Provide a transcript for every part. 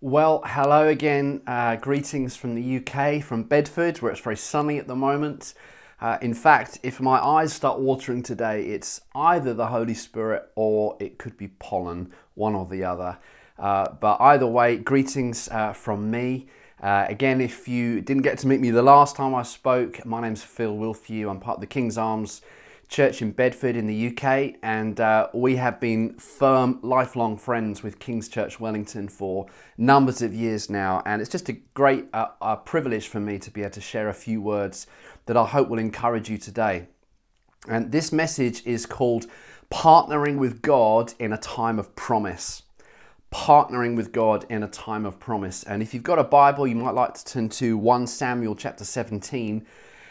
Well, hello again. Uh, greetings from the UK, from Bedford, where it's very sunny at the moment. Uh, in fact, if my eyes start watering today, it's either the Holy Spirit or it could be pollen, one or the other. Uh, but either way, greetings uh, from me. Uh, again, if you didn't get to meet me the last time I spoke, my name's Phil Wilthew. I'm part of the King's Arms Church in Bedford in the UK, and uh, we have been firm, lifelong friends with King's Church Wellington for numbers of years now. And it's just a great uh, privilege for me to be able to share a few words that I hope will encourage you today. And this message is called Partnering with God in a Time of Promise partnering with God in a time of promise. And if you've got a Bible, you might like to turn to 1 Samuel chapter 17.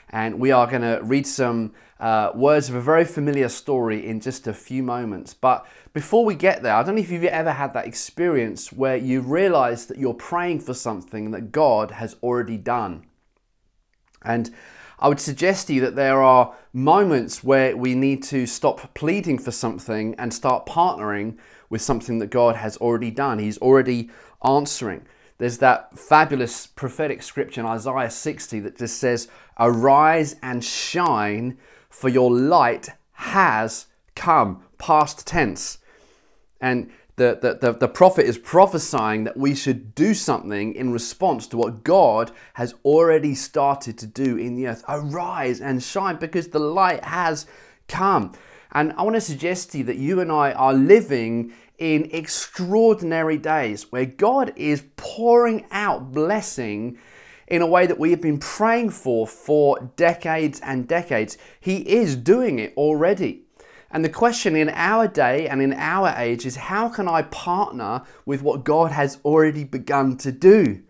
And we are going to read some uh, words of a very familiar story in just a few moments. But before we get there, I don't know if you've ever had that experience where you realize that you're praying for something that God has already done. And I would suggest to you that there are moments where we need to stop pleading for something and start partnering with something that God has already done. He's already answering. There's that fabulous prophetic scripture in Isaiah 60 that just says, Arise and shine, for your light has come, past tense. And the, the, the, the, prophet is prophesying that we should do something in response to what God has already started to do in the earth. Arise and shine because the light has come. And I want to suggest to you that you and I are living in extraordinary days where God is pouring out blessing in a way that we have been praying for for decades and decades. He is doing it already. And the question in our day and in our age is how can I partner with what God has already begun to do?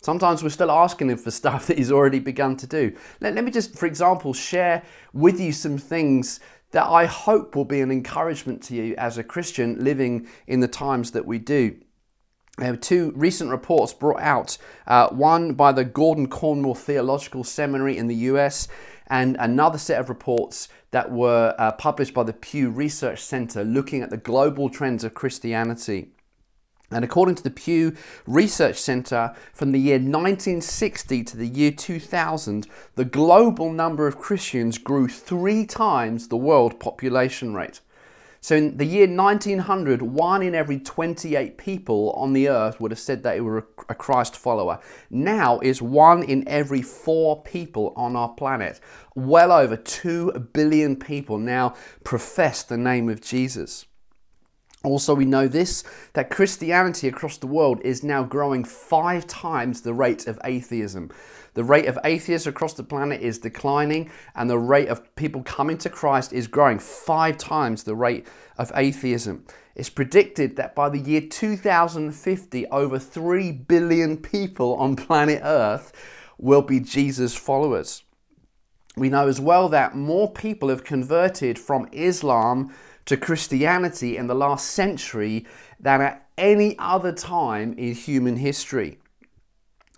Sometimes we're still asking Him for stuff that He's already begun to do. Let, let me just, for example, share with you some things that I hope will be an encouragement to you as a Christian living in the times that we do. There were two recent reports brought out, uh, one by the Gordon Conwell Theological Seminary in the US, and another set of reports that were uh, published by the Pew Research Center looking at the global trends of Christianity. And according to the Pew Research Center, from the year 1960 to the year 2000, the global number of Christians grew three times the world population rate. So in the year 1900, one in every 28 people on the earth would have said that they were a Christ follower. Now is one in every four people on our planet. Well over 2 billion people now profess the name of Jesus. Also, we know this that Christianity across the world is now growing five times the rate of atheism. The rate of atheists across the planet is declining, and the rate of people coming to Christ is growing five times the rate of atheism. It's predicted that by the year 2050, over 3 billion people on planet Earth will be Jesus followers. We know as well that more people have converted from Islam to Christianity in the last century than at any other time in human history.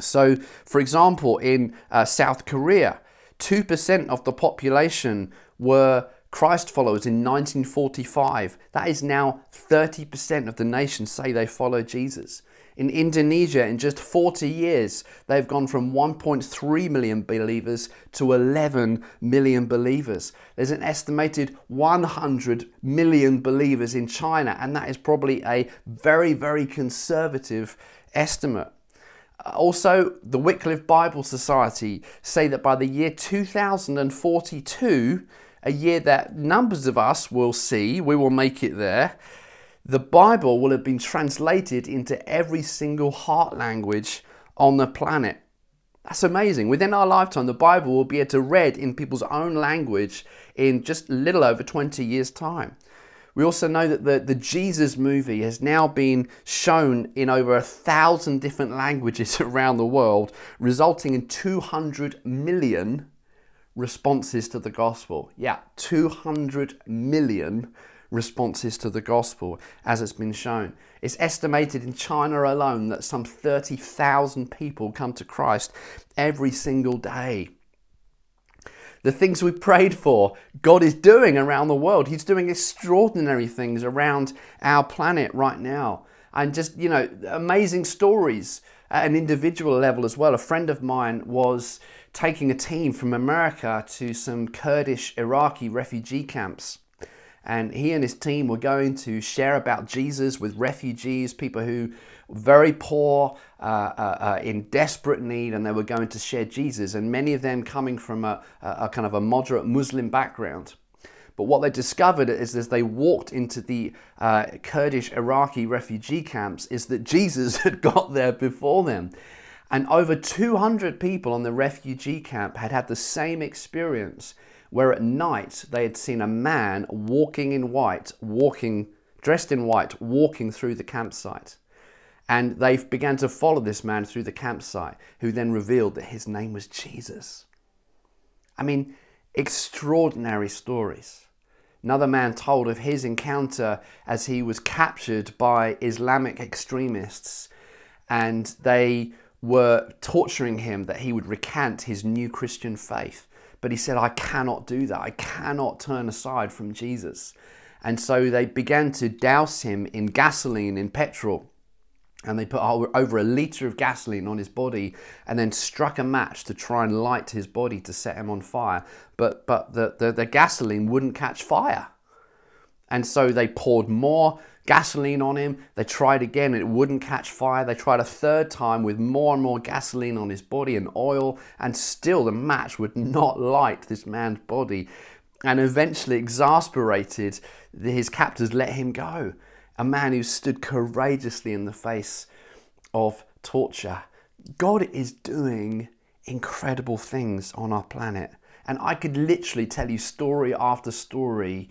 So, for example, in uh, South Korea, 2% of the population were Christ followers in 1945. That is now 30% of the nation say they follow Jesus. In Indonesia, in just 40 years, they've gone from 1.3 million believers to 11 million believers. There's an estimated 100 million believers in China, and that is probably a very, very conservative estimate. Uh, also, the Wycliffe Bible Society say that by the year 2042, a year that numbers of us will see, we will make it there, the Bible will have been translated into every single heart language on the planet. That's amazing. Within our lifetime, the Bible will be able to read in people's own language in just a little over 20 years' time. We also know that the, the Jesus movie has now been shown in over a thousand different languages around the world, resulting in 200 million responses to the gospel. Yeah, 200 million responses to the gospel, as it's been shown. It's estimated in China alone that some 30,000 people come to Christ every single day. The things we prayed for, God is doing around the world. He's doing extraordinary things around our planet right now. and just, you know, amazing stories at an individual level as well. A friend of mine was taking a team from America to some Kurdish Iraqi refugee camps. And he and his team were going to share about Jesus with refugees, people who were very poor, uh, uh, uh, in desperate need, and they were going to share Jesus. And many of them coming from a, a kind of a moderate Muslim background. But what they discovered is as they walked into the uh, Kurdish Iraqi refugee camps, is that Jesus had got there before them. And over 200 people on the refugee camp had had the same experience, where at night they had seen a man walking in white, walking, dressed in white, walking through the campsite. And they began to follow this man through the campsite, who then revealed that his name was Jesus. I mean, extraordinary stories. Another man told of his encounter as he was captured by Islamic extremists and they were torturing him that he would recant his new Christian faith. But he said, I cannot do that. I cannot turn aside from Jesus. And so they began to douse him in gasoline, in petrol. And they put over a litre of gasoline on his body and then struck a match to try and light his body to set him on fire. But, but the, the, the gasoline wouldn't catch fire. And so they poured more gasoline on him. They tried again it wouldn't catch fire. They tried a third time with more and more gasoline on his body and oil, and still the match would not light this man's body. And eventually, exasperated, his captors let him go. A man who stood courageously in the face of torture. God is doing incredible things on our planet. And I could literally tell you story after story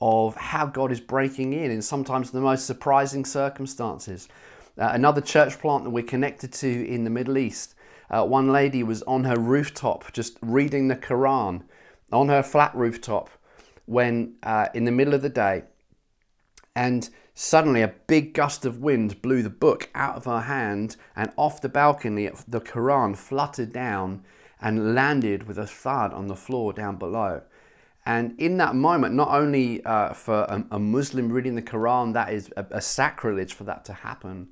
of how God is breaking in in sometimes the most surprising circumstances. Uh, another church plant that we're connected to in the Middle East, uh, one lady was on her rooftop just reading the Quran on her flat rooftop when uh, in the middle of the day, and suddenly a big gust of wind blew the book out of her hand and off the balcony, the Quran fluttered down and landed with a thud on the floor down below. And in that moment, not only uh, for a, a, Muslim reading the Quran, that is a, a sacrilege for that to happen,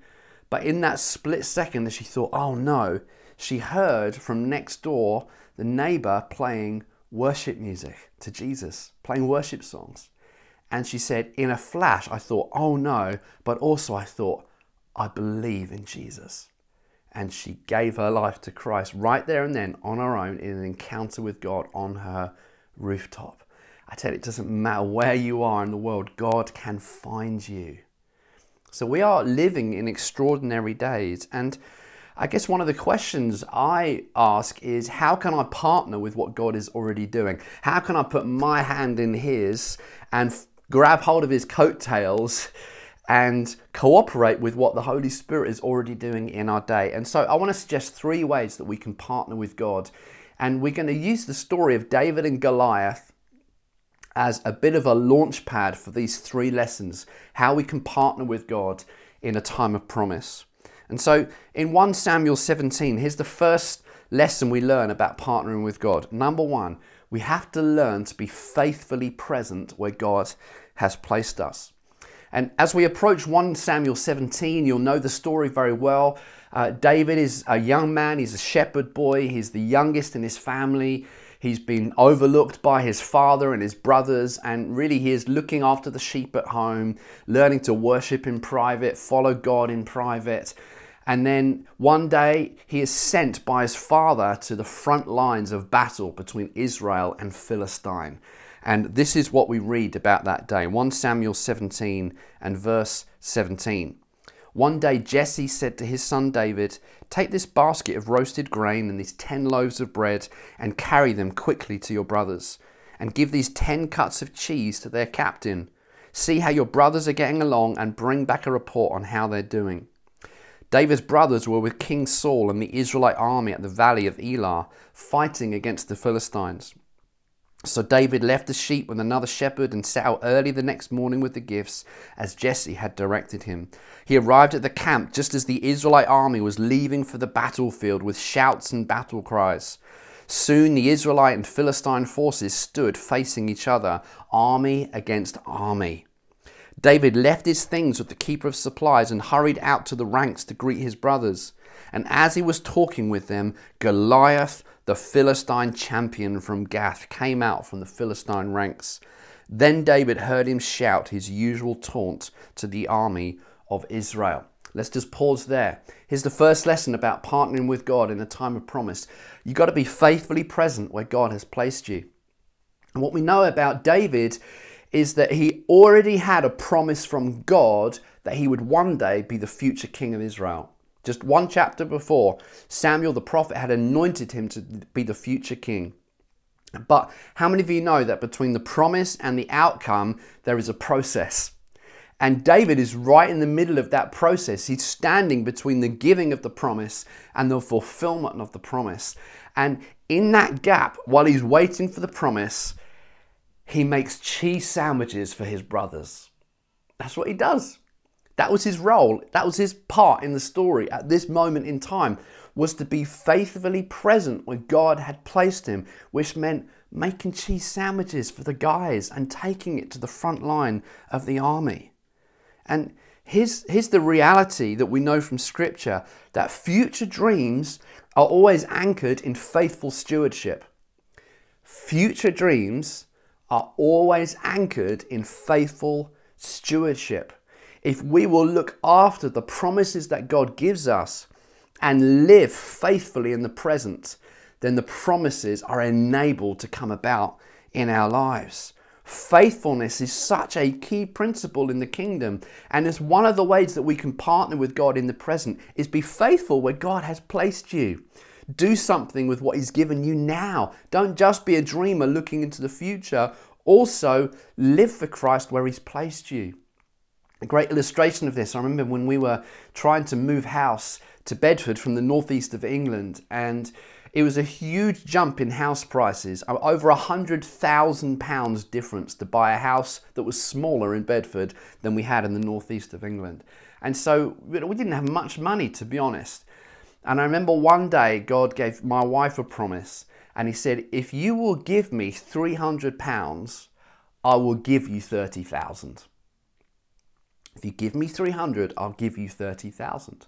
but in that split second that she thought, oh no, she heard from next door the neighbor playing worship music to Jesus, playing worship songs. And she said, in a flash, I thought, oh no, but also I thought, I believe in Jesus. And she gave her life to Christ right there and then on her own in an encounter with God on her rooftop. I tell you, it doesn't matter where you are in the world, God can find you. So we are living in extraordinary days. And I guess one of the questions I ask is how can I partner with what God is already doing? How can I put my hand in His and f- grab hold of His coattails and cooperate with what the Holy Spirit is already doing in our day? And so I want to suggest three ways that we can partner with God. And we're going to use the story of David and Goliath as a bit of a launch pad for these three lessons how we can partner with God in a time of promise. And so in 1 Samuel 17, here's the first lesson we learn about partnering with God. Number one, we have to learn to be faithfully present where God has placed us. And as we approach 1 Samuel 17, you'll know the story very well. Uh, David is a young man, he's a shepherd boy, he's the youngest in his family. He's been overlooked by his father and his brothers, and really he is looking after the sheep at home, learning to worship in private, follow God in private. And then one day he is sent by his father to the front lines of battle between Israel and Philistine. And this is what we read about that day 1 Samuel 17 and verse 17. One day Jesse said to his son David, Take this basket of roasted grain and these ten loaves of bread and carry them quickly to your brothers. And give these ten cuts of cheese to their captain. See how your brothers are getting along and bring back a report on how they're doing. David's brothers were with King Saul and the Israelite army at the valley of Elah, fighting against the Philistines. So David left the sheep with another shepherd and set out early the next morning with the gifts, as Jesse had directed him. He arrived at the camp just as the Israelite army was leaving for the battlefield with shouts and battle cries. Soon the Israelite and Philistine forces stood facing each other, army against army. David left his things with the keeper of supplies and hurried out to the ranks to greet his brothers. And as he was talking with them, Goliath, the Philistine champion from Gath, came out from the Philistine ranks. Then David heard him shout his usual taunt to the army of Israel. Let's just pause there. Here's the first lesson about partnering with God in a time of promise. You've got to be faithfully present where God has placed you. And what we know about David is that he already had a promise from God that he would one day be the future king of Israel. Just one chapter before, Samuel the prophet had anointed him to be the future king. But how many of you know that between the promise and the outcome, there is a process? And David is right in the middle of that process. He's standing between the giving of the promise and the fulfillment of the promise. And in that gap, while he's waiting for the promise, he makes cheese sandwiches for his brothers. That's what he does. That was his role. That was his part in the story at this moment in time was to be faithfully present where God had placed him, which meant making cheese sandwiches for the guys and taking it to the front line of the army. And here's, here's the reality that we know from Scripture that future dreams are always anchored in faithful stewardship. Future dreams are always anchored in faithful stewardship. If we will look after the promises that God gives us and live faithfully in the present, then the promises are enabled to come about in our lives. Faithfulness is such a key principle in the kingdom, and it's one of the ways that we can partner with God in the present is be faithful where God has placed you. Do something with what He's given you now. Don't just be a dreamer looking into the future. Also, live for Christ where He's placed you. Great illustration of this, I remember when we were trying to move house to Bedford from the northeast of England, and it was a huge jump in house prices, over a hundred thousand pounds difference to buy a house that was smaller in Bedford than we had in the northeast of England. And so we didn't have much money, to be honest. And I remember one day God gave my wife a promise, and He said, If you will give me £300, I will give you 30,000. If you give me 300, I'll give you 30,000.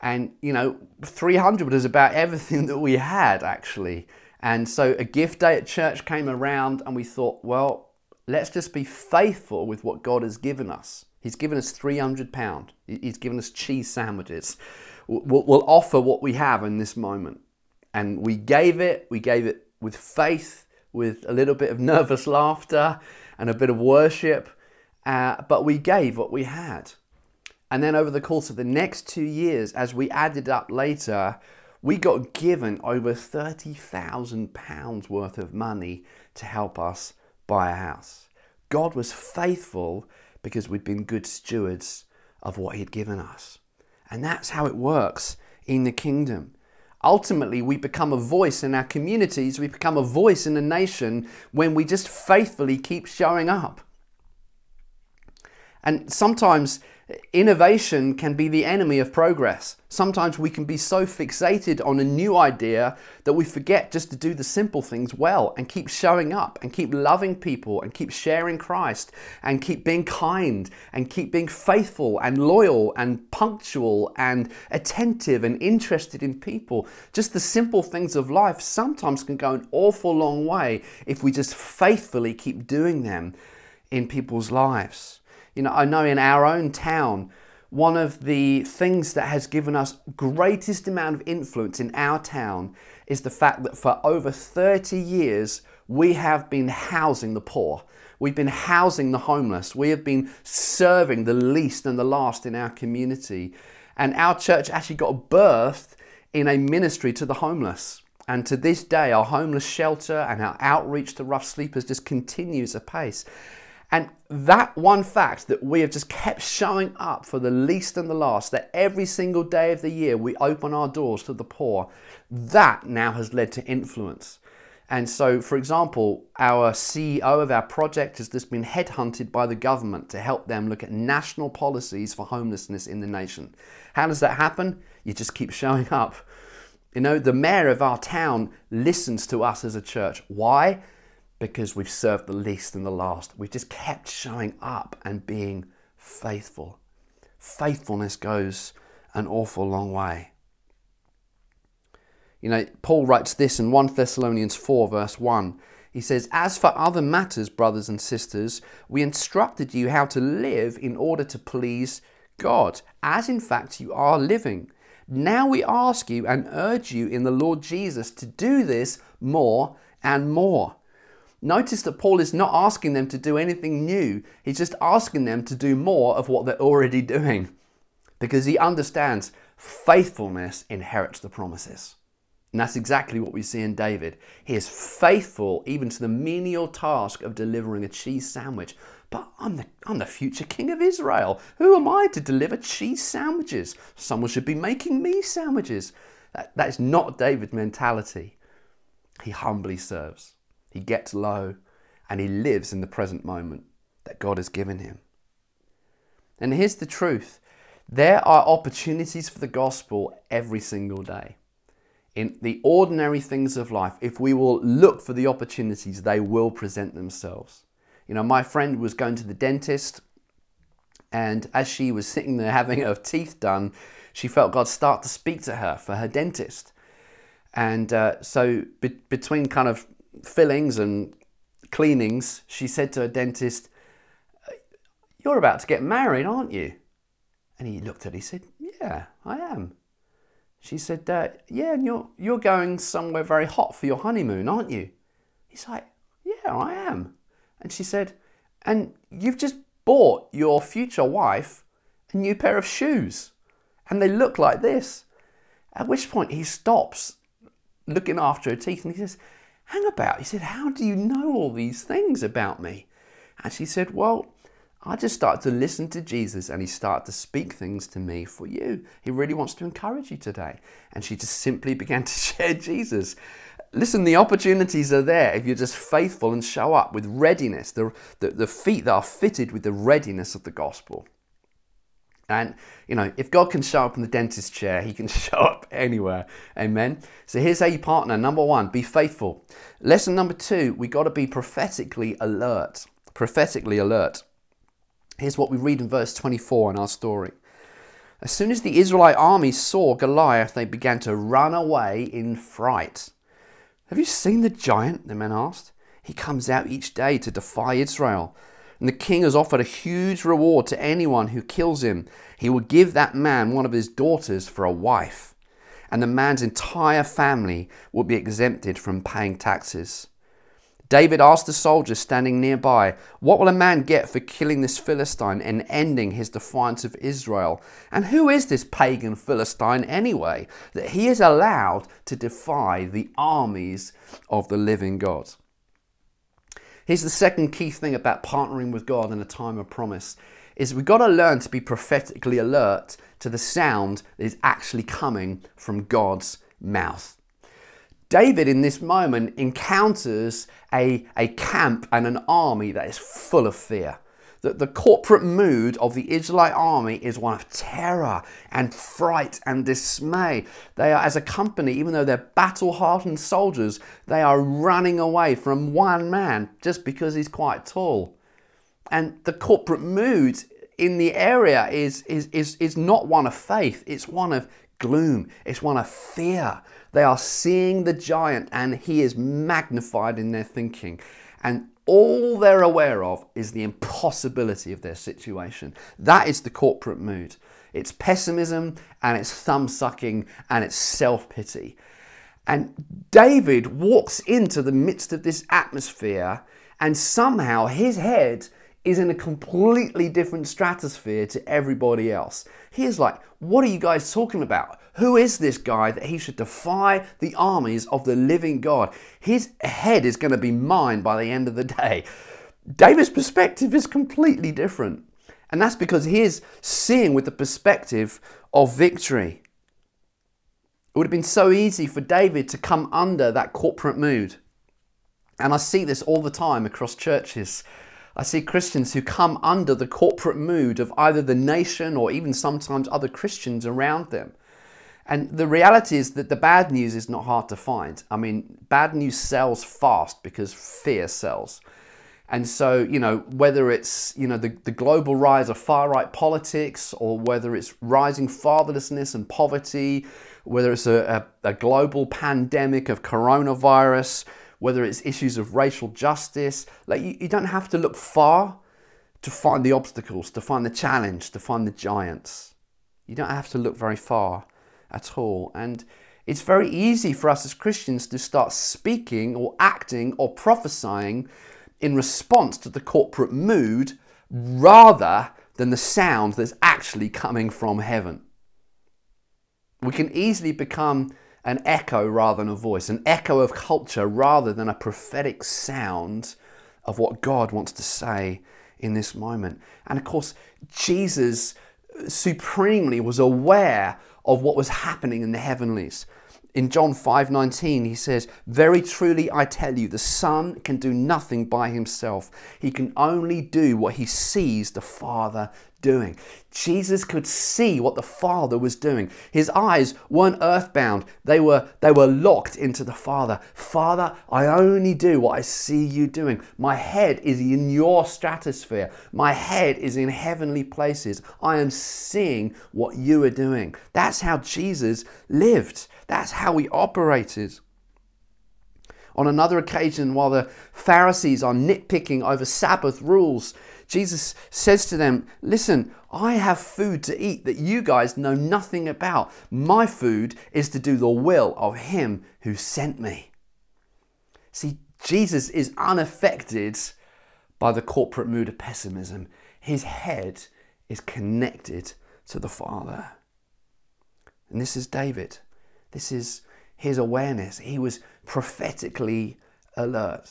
And, you know, 300 was about everything that we had actually. And so a gift day at church came around, and we thought, well, let's just be faithful with what God has given us. He's given us £300, He's given us cheese sandwiches we'll offer what we have in this moment. And we gave it, we gave it with faith, with a little bit of nervous laughter and a bit of worship, uh, but we gave what we had. And then over the course of the next two years, as we added up later, we got given over £30,000 worth of money to help us buy a house. God was faithful because we'd been good stewards of what He'd given us. And that's how it works in the kingdom. Ultimately, we become a voice in our communities, we become a voice in the nation when we just faithfully keep showing up. And sometimes Innovation can be the enemy of progress. Sometimes we can be so fixated on a new idea that we forget just to do the simple things well and keep showing up and keep loving people and keep sharing Christ and keep being kind and keep being faithful and loyal and punctual and attentive and interested in people. Just the simple things of life sometimes can go an awful long way if we just faithfully keep doing them in people's lives. You know, I know in our own town, one of the things that has given us greatest amount of influence in our town is the fact that for over 30 years we have been housing the poor. We've been housing the homeless. We have been serving the least and the last in our community. And our church actually got birthed in a ministry to the homeless. And to this day, our homeless shelter and our outreach to rough sleepers just continues apace. And that one fact that we have just kept showing up for the least and the last, that every single day of the year we open our doors to the poor, that now has led to influence. And so, for example, our CEO of our project has just been headhunted by the government to help them look at national policies for homelessness in the nation. How does that happen? You just keep showing up. You know, the mayor of our town listens to us as a church. Why? Because we've served the least and the last. We've just kept showing up and being faithful. Faithfulness goes an awful long way. You know, Paul writes this in 1 Thessalonians 4, verse 1. He says, As for other matters, brothers and sisters, we instructed you how to live in order to please God, as in fact you are living. Now we ask you and urge you in the Lord Jesus to do this more and more. Notice that Paul is not asking them to do anything new, he's just asking them to do more of what they're already doing because he understands faithfulness inherits the promises. And that's exactly what we see in David. He is faithful even to the menial task of delivering a cheese sandwich. But I'm the, I'm the future king of Israel. Who am I to deliver cheese sandwiches? Someone should be making me sandwiches. That, that is not David's mentality. He humbly serves, he gets low, and he lives in the present moment that God has given him. And here's the truth there are opportunities for the gospel every single day in the ordinary things of life, if we will look for the opportunities, they will present themselves. You know, my friend was going to the dentist, and as she was sitting there having her teeth done, she felt God start to speak to her for her dentist. And uh, so, be- between kind of fillings and cleanings, she said to her dentist, You're about to get married, aren't you? And he looked at her, he said, Yeah, I am. She said, uh, Yeah, and you're, you're going somewhere very hot for your honeymoon, aren't you? He's like, Yeah, I am. And she said, And you've just bought your future wife a new pair of shoes, and they look like this. At which point he stops looking after her teeth and he says, Hang about. He said, How do you know all these things about me? And she said, Well, I just started to listen to Jesus and he started to speak things to me for you. He really wants to encourage you today. And she just simply began to share Jesus. Listen, the opportunities are there if you're just faithful and show up with readiness, the, the, the feet that are fitted with the readiness of the gospel. And, you know, if God can show up in the dentist chair, he can show up anywhere. Amen. So here's how you partner. Number one, be faithful. Lesson number two, we got to be prophetically alert. Prophetically alert. Here's what we read in verse 24 in our story. As soon as the Israelite army saw Goliath, they began to run away in fright. Have you seen the giant? The men asked. He comes out each day to defy Israel. And the king has offered a huge reward to anyone who kills him. He will give that man one of his daughters for a wife. And the man's entire family will be exempted from paying taxes. David asked the soldiers standing nearby, What will a man get for killing this Philistine and ending his defiance of Israel? And who is this pagan Philistine anyway, that he is allowed to defy the armies of the living God? Here's the second key thing about partnering with God in a time of promise is we've got to learn to be prophetically alert to the sound that is actually coming from God's mouth. David, in this moment, encounters a, a camp and an army that is full of fear. The, the corporate mood of the Israelite army is one of terror and fright and dismay. They are, as a company, even though they're battle hardened soldiers, they are running away from one man just because he's quite tall. And the corporate mood in the area is, is, is, is not one of faith, it's one of gloom, it's one of fear. They are seeing the giant and he is magnified in their thinking. And all they're aware of is the impossibility of their situation. That is the corporate mood. It's pessimism and it's thumb sucking and it's self pity. And David walks into the midst of this atmosphere, and somehow his head is in a completely different stratosphere to everybody else. He is like, What are you guys talking about? Who is this guy that he should defy the armies of the living God? His head is going to be mine by the end of the day. David's perspective is completely different. And that's because he is seeing with the perspective of victory. It would have been so easy for David to come under that corporate mood. And I see this all the time across churches. I see Christians who come under the corporate mood of either the nation or even sometimes other Christians around them. And the reality is that the bad news is not hard to find. I mean, bad news sells fast because fear sells. And so, you know, whether it's, you know, the, the global rise of far right politics or whether it's rising fatherlessness and poverty, whether it's a, a, a global pandemic of coronavirus, whether it's issues of racial justice, like you, you don't have to look far to find the obstacles, to find the challenge, to find the giants. You don't have to look very far at all. And it's very easy for us as Christians to start speaking or acting or prophesying in response to the corporate mood rather than the sound that's actually coming from heaven. We can easily become an echo rather than a voice, an echo of culture rather than a prophetic sound of what God wants to say in this moment. And of course, Jesus supremely was aware of what was happening in the heavenlies in John 5:19 he says, "Very truly I tell you, the Son can do nothing by himself. He can only do what he sees the Father doing." Jesus could see what the Father was doing. His eyes weren't earthbound. They were they were locked into the Father. Father, I only do what I see you doing. My head is in your stratosphere. My head is in heavenly places. I am seeing what you are doing. That's how Jesus lived. That's how he operated. On another occasion, while the Pharisees are nitpicking over Sabbath rules, Jesus says to them, Listen, I have food to eat that you guys know nothing about. My food is to do the will of Him who sent me. See, Jesus is unaffected by the corporate mood of pessimism. His head is connected to the Father. And this is David. This is his awareness. He was prophetically alert.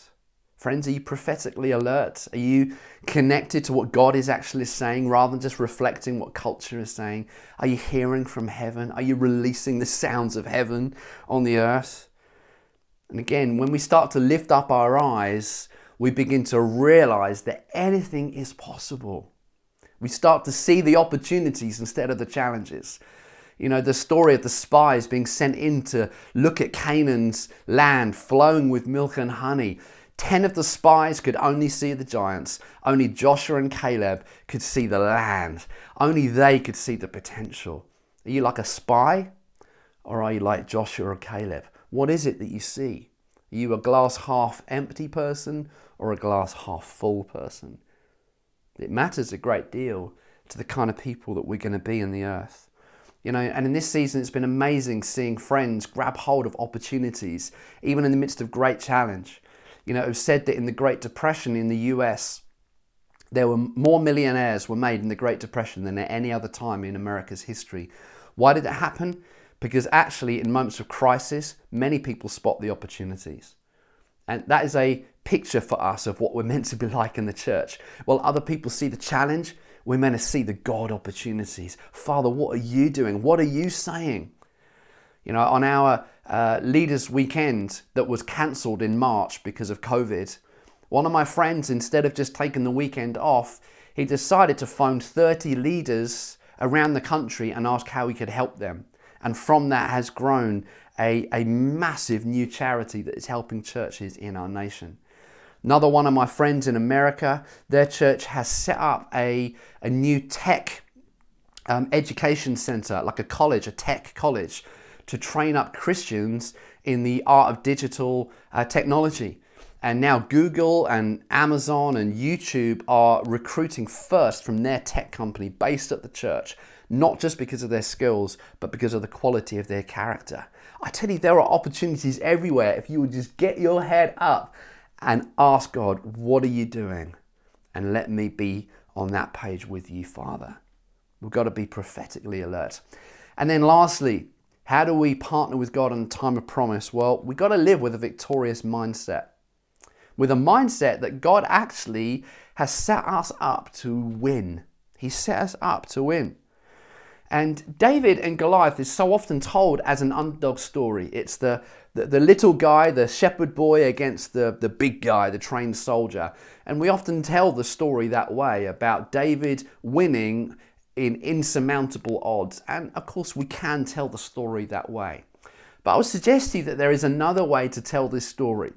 Friends, are you prophetically alert? Are you connected to what God is actually saying rather than just reflecting what culture is saying? Are you hearing from heaven? Are you releasing the sounds of heaven on the earth? And again, when we start to lift up our eyes, we begin to realize that anything is possible. We start to see the opportunities instead of the challenges. You know, the story of the spies being sent in to look at Canaan's land flowing with milk and honey. Ten of the spies could only see the giants. Only Joshua and Caleb could see the land. Only they could see the potential. Are you like a spy? Or are you like Joshua or Caleb? What is it that you see? Are you a glass half empty person or a glass half full person? It matters a great deal to the kind of people that we're going to be in the earth. You know, and in this season, it's been amazing seeing friends grab hold of opportunities, even in the midst of great challenge. You know, it was said that in the Great Depression in the US, there were more millionaires were made in the Great Depression than at any other time in America's history. Why did it happen? Because actually, in moments of crisis, many people spot the opportunities. And that is a picture for us of what we're meant to be like in the church. While other people see the challenge, we're meant to see the God opportunities. Father, what are you doing? What are you saying? You know, on our uh, leaders' weekend that was cancelled in March because of COVID, one of my friends, instead of just taking the weekend off, he decided to phone 30 leaders around the country and ask how he could help them. And from that has grown a, a massive new charity that is helping churches in our nation. Another one of my friends in America, their church has set up a, a new tech um, education center, like a college, a tech college, to train up Christians in the art of digital uh, technology. And now Google and Amazon and YouTube are recruiting first from their tech company based at the church, not just because of their skills, but because of the quality of their character. I tell you, there are opportunities everywhere if you would just get your head up and ask God, What are you doing? And let me be on that page with you, Father. We've got to be prophetically alert. And then, lastly, how do we partner with God in a time of promise? Well, we've got to live with a victorious mindset, with a mindset that God actually has set us up to win. He set us up to win. And David and Goliath is so often told as an underdog story. It's the, the, the, little guy, the shepherd boy, against the, the big guy, the trained soldier. And we often tell the story that way about David winning in insurmountable odds. And of course, we can tell the story that way. But I would suggest to you that there is another way to tell this story.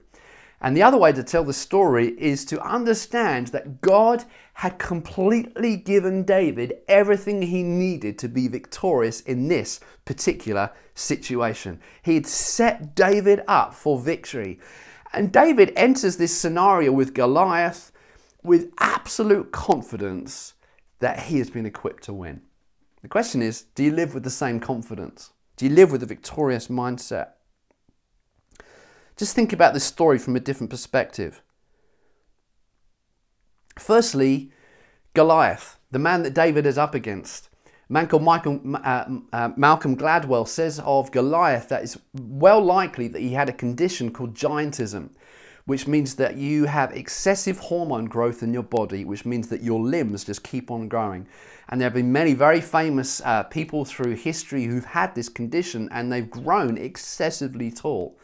And the other way to tell the story is to understand that God had completely given David everything he needed to be victorious in this particular situation. He had set David up for victory. And David enters this scenario with Goliath with absolute confidence that he has been equipped to win. The question is do you live with the same confidence? Do you live with a victorious mindset? Just think about this story from a different perspective. Firstly, Goliath, the man that David is up against. Man called Michael, uh, uh, Malcolm Gladwell says of Goliath that it's well likely that he had a condition called giantism, which means that you have excessive hormone growth in your body, which means that your limbs just keep on growing. And there have been many very famous uh, people through history who've had this condition and they've grown excessively tall.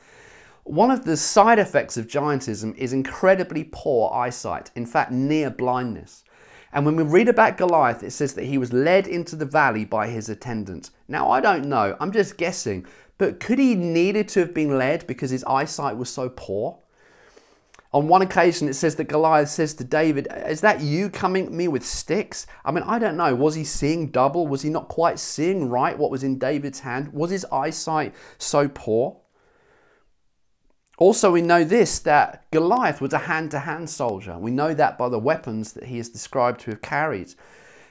One of the side effects of giantism is incredibly poor eyesight, in fact, near blindness. And when we read about Goliath, it says that he was led into the valley by his attendants. Now, I don't know, I'm just guessing, but could he needed to have been led because his eyesight was so poor? On one occasion, it says that Goliath says to David, Is that you coming at me with sticks? I mean, I don't know. Was he seeing double? Was he not quite seeing right what was in David's hand? Was his eyesight so poor? Also, we know this that Goliath was a hand to hand soldier. We know that by the weapons that he is described to have carried.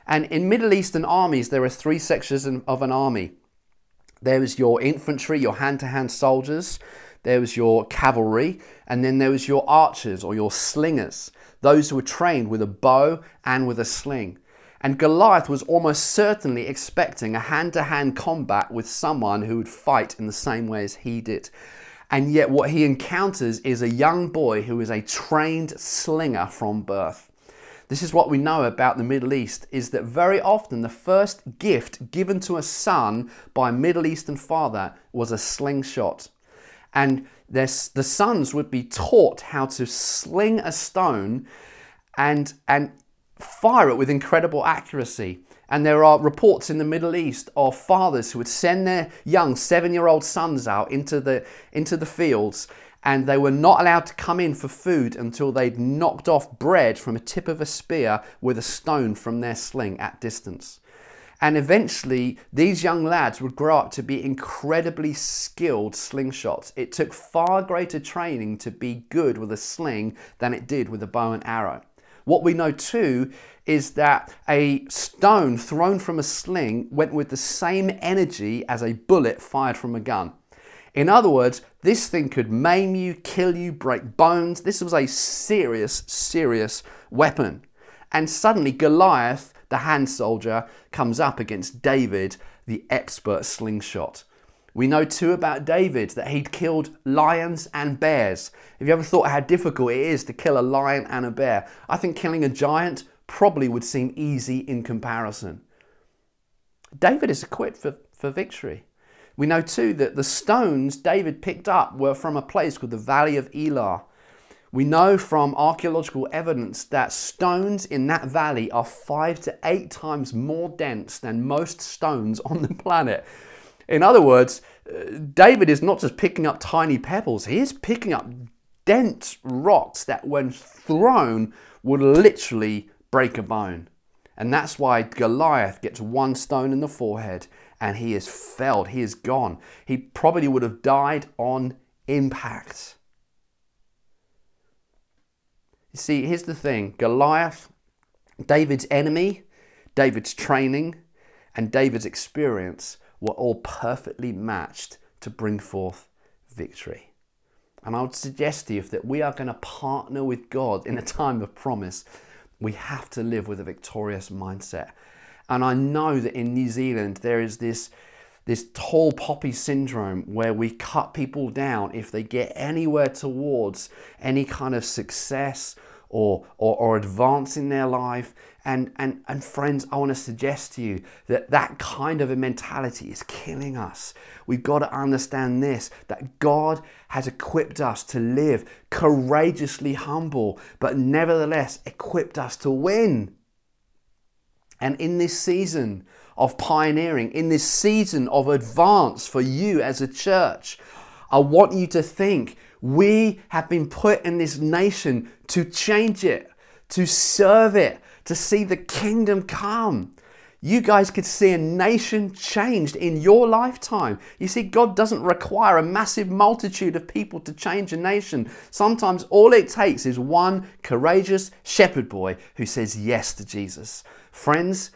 And in Middle Eastern armies, there are three sections of an army there was your infantry, your hand to hand soldiers, there was your cavalry, and then there was your archers or your slingers, those who were trained with a bow and with a sling. And Goliath was almost certainly expecting a hand to hand combat with someone who would fight in the same way as he did. And yet, what he encounters is a young boy who is a trained slinger from birth. This is what we know about the Middle East is that very often the first gift given to a son by a Middle Eastern father was a slingshot. And the sons would be taught how to sling a stone and, and fire it with incredible accuracy. And there are reports in the Middle East of fathers who would send their young seven year old sons out into the, into the fields and they were not allowed to come in for food until they'd knocked off bread from a tip of a spear with a stone from their sling at distance. And eventually, these young lads would grow up to be incredibly skilled slingshots. It took far greater training to be good with a sling than it did with a bow and arrow. What we know too is that a stone thrown from a sling went with the same energy as a bullet fired from a gun. In other words, this thing could maim you, kill you, break bones. This was a serious, serious weapon. And suddenly, Goliath, the hand soldier, comes up against David, the expert slingshot. We know too about David that he'd killed lions and bears. Have you ever thought how difficult it is to kill a lion and a bear? I think killing a giant probably would seem easy in comparison. David is equipped for, for victory. We know too that the stones David picked up were from a place called the Valley of Elah. We know from archaeological evidence that stones in that valley are five to eight times more dense than most stones on the planet. In other words, uh, David is not just picking up tiny pebbles, he is picking up dense rocks that, when thrown, would literally break a bone. And that's why Goliath gets one stone in the forehead and he is felled, he is gone. He probably would have died on impact. You see, here's the thing Goliath, David's enemy, David's training, and David's experience were all perfectly matched to bring forth victory. And I would suggest to you that we are going to partner with God in a time of promise, we have to live with a victorious mindset. And I know that in New Zealand there is this this tall poppy syndrome where we cut people down if they get anywhere towards any kind of success or, or, or advance in their life. And, and, and friends, I want to suggest to you that that kind of a mentality is killing us. We've got to understand this that God has equipped us to live courageously humble, but nevertheless equipped us to win. And in this season of pioneering, in this season of advance for you as a church, I want you to think we have been put in this nation to change it, to serve it, to see the kingdom come. You guys could see a nation changed in your lifetime. You see, God doesn't require a massive multitude of people to change a nation. Sometimes all it takes is one courageous shepherd boy who says yes to Jesus. Friends,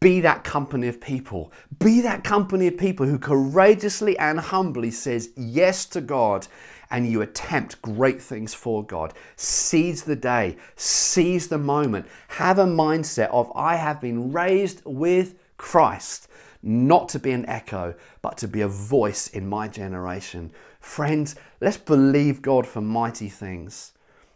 be that company of people. Be that company of people who courageously and humbly says yes to God and you attempt great things for God. Seize the day, seize the moment. Have a mindset of, I have been raised with Christ, not to be an echo, but to be a voice in my generation. Friends, let's believe God for mighty things.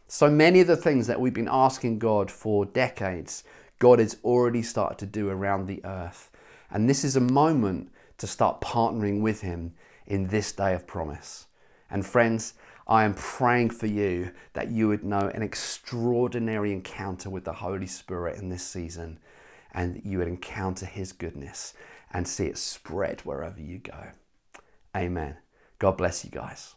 So many of the things that we've been asking God for decades, God has already started to do around the earth. And this is a moment to start partnering with Him in this day of promise. And friends, I am praying for you that you would know an extraordinary encounter with the Holy Spirit in this season and that you would encounter His goodness and see it spread wherever you go. Amen. God bless you guys.